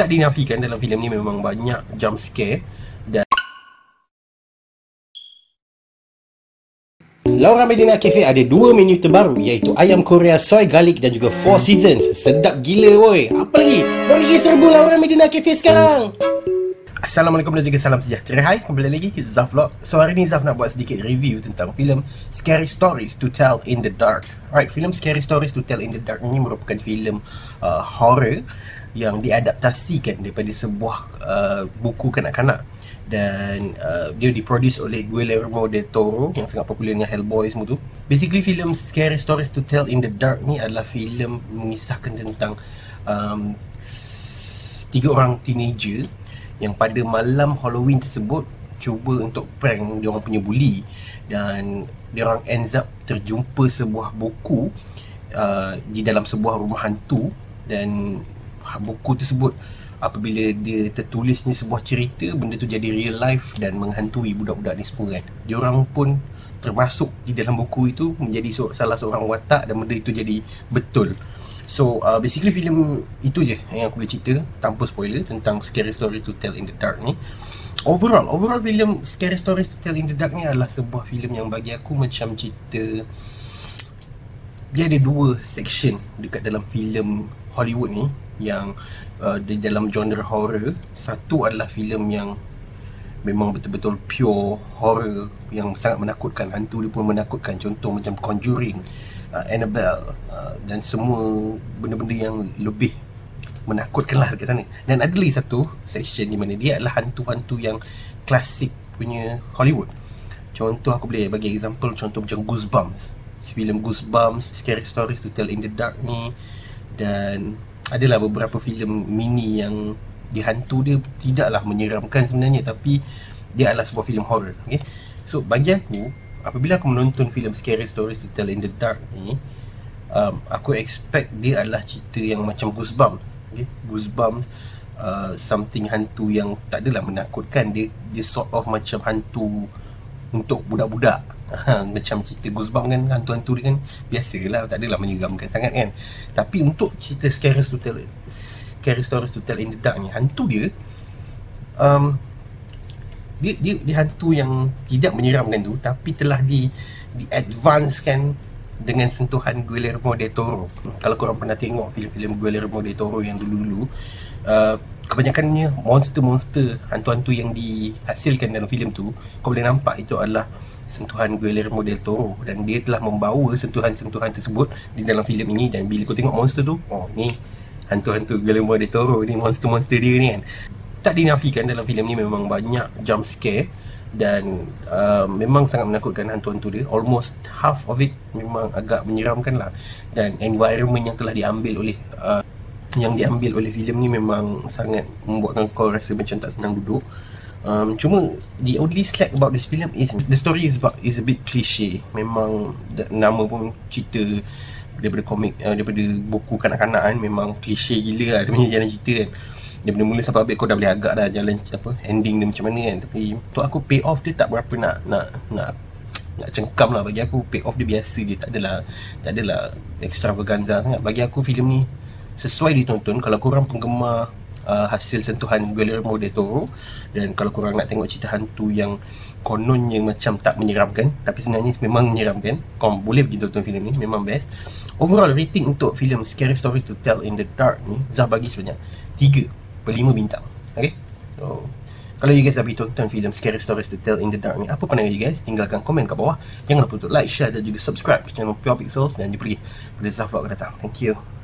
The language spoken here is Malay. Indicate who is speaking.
Speaker 1: tak dinafikan dalam filem ni memang banyak jump scare dan Laura Medina Cafe ada dua menu terbaru iaitu ayam Korea soy garlic dan juga four seasons. Sedap gila woi. Apa lagi? Mari pergi serbu Laura Medina Cafe sekarang. Assalamualaikum dan juga salam sejahtera. Hai, kembali lagi ke Zaf Vlog. So hari ni Zaf nak buat sedikit review tentang filem Scary Stories to Tell in the Dark. Alright, filem Scary Stories to Tell in the Dark ini merupakan filem uh, horror Yang diadaptasikan daripada sebuah uh, buku kanak-kanak. Dan uh, dia diproduce oleh Guillermo del Toro Yang sangat popular dengan Hellboy semua tu. Basically filem Scary Stories to Tell in the Dark ni adalah filem mengisahkan tentang um, Tiga orang teenager yang pada malam Halloween tersebut cuba untuk prank dia orang punya bully. Dan dia orang ends up terjumpa sebuah buku uh, di dalam sebuah rumah hantu. Dan buku tersebut apabila dia tertulis ni sebuah cerita benda tu jadi real life dan menghantui budak-budak ni semua kan. Dia orang pun termasuk di dalam buku itu menjadi salah seorang watak dan benda itu jadi betul So uh, basically filem itu je yang aku boleh cerita tanpa spoiler tentang Scary Story to Tell in the Dark ni. Overall, overall filem Scary Story to Tell in the Dark ni adalah sebuah filem yang bagi aku macam cerita dia ada dua section dekat dalam filem Hollywood ni yang uh, di dalam genre horror. Satu adalah filem yang memang betul-betul pure horror yang sangat menakutkan. Hantu dia pun menakutkan. Contoh macam Conjuring uh, Annabelle uh, dan semua benda-benda yang lebih menakutkan lah dekat sana. Dan ada lagi satu section di mana dia adalah hantu-hantu yang klasik punya Hollywood. Contoh aku boleh bagi example contoh macam Goosebumps. Filem Goosebumps Scary Stories to Tell in the Dark ni dan adalah beberapa filem mini yang dihantu dia tidaklah menyeramkan sebenarnya tapi dia adalah sebuah filem horror okay? so bagi aku apabila aku menonton filem Scary Stories to Tell in the Dark ni um, aku expect dia adalah cerita yang macam Goosebumps okay? Goosebumps uh, something hantu yang tak adalah menakutkan dia dia sort of macam hantu untuk budak-budak ha, macam cerita Goosebumps kan hantu-hantu dia kan biasalah tak adalah menyeramkan sangat kan tapi untuk cerita Scary to Tell Scary Stories to Tell in the Dark ni. Hantu dia um, dia, dia, dia hantu yang tidak menyeramkan tu tapi telah di di advancekan dengan sentuhan Guillermo del Toro. Kalau korang pernah tengok filem-filem Guillermo del Toro yang dulu-dulu uh, kebanyakannya monster-monster hantu-hantu yang dihasilkan dalam filem tu kau boleh nampak itu adalah sentuhan Guillermo del Toro. Dan dia telah membawa sentuhan-sentuhan tersebut di dalam filem ini. Dan bila kau tengok monster tu oh ni hantu-hantu Guillermo del Toro ni monster-monster dia ni kan. Tak dinafikan dalam filem ni memang banyak jump scare dan uh, memang sangat menakutkan hantu-hantu dia. Almost half of it memang agak menyeramkan lah. Dan environment yang telah diambil oleh uh, yang diambil oleh filem ni memang sangat membuatkan kau rasa macam tak senang duduk. Um, cuma the only slack about this film is the story is about is a bit cliche. Memang nama pun cerita daripada komik uh, daripada buku kanak-kanak kan memang cliche gila lah dia punya jalan cerita kan. Benda mula sampai habis kau dah boleh agak dah jalan apa ending dia macam mana kan. Tapi untuk aku pay off dia tak berapa nak nak nak nak cengkam lah. Bagi aku pay off dia biasa dia tak adalah tak adalah extravaganza sangat. Bagi aku filem ni sesuai ditonton. Kalau korang penggemar uh, hasil sentuhan Guillermo del Toro. Dan kalau korang nak tengok cerita hantu yang kononnya macam tak menyeramkan tapi sebenarnya memang menyeramkan korang boleh pergi tonton filem ni memang best. Overall rating untuk filem Scary Stories to Tell in the Dark ni Zah bagi sebanyak 3 berlima bintang. Okay So kalau you guys dah pergi tonton filem Scary Stories to Tell in the Dark ni Apa pandangan you guys? Tinggalkan komen kat bawah. Jangan lupa untuk like, share dan juga subscribe Channel Pure Pixels. Dan jumpa lagi pada Zaf Vlog datang. Thank you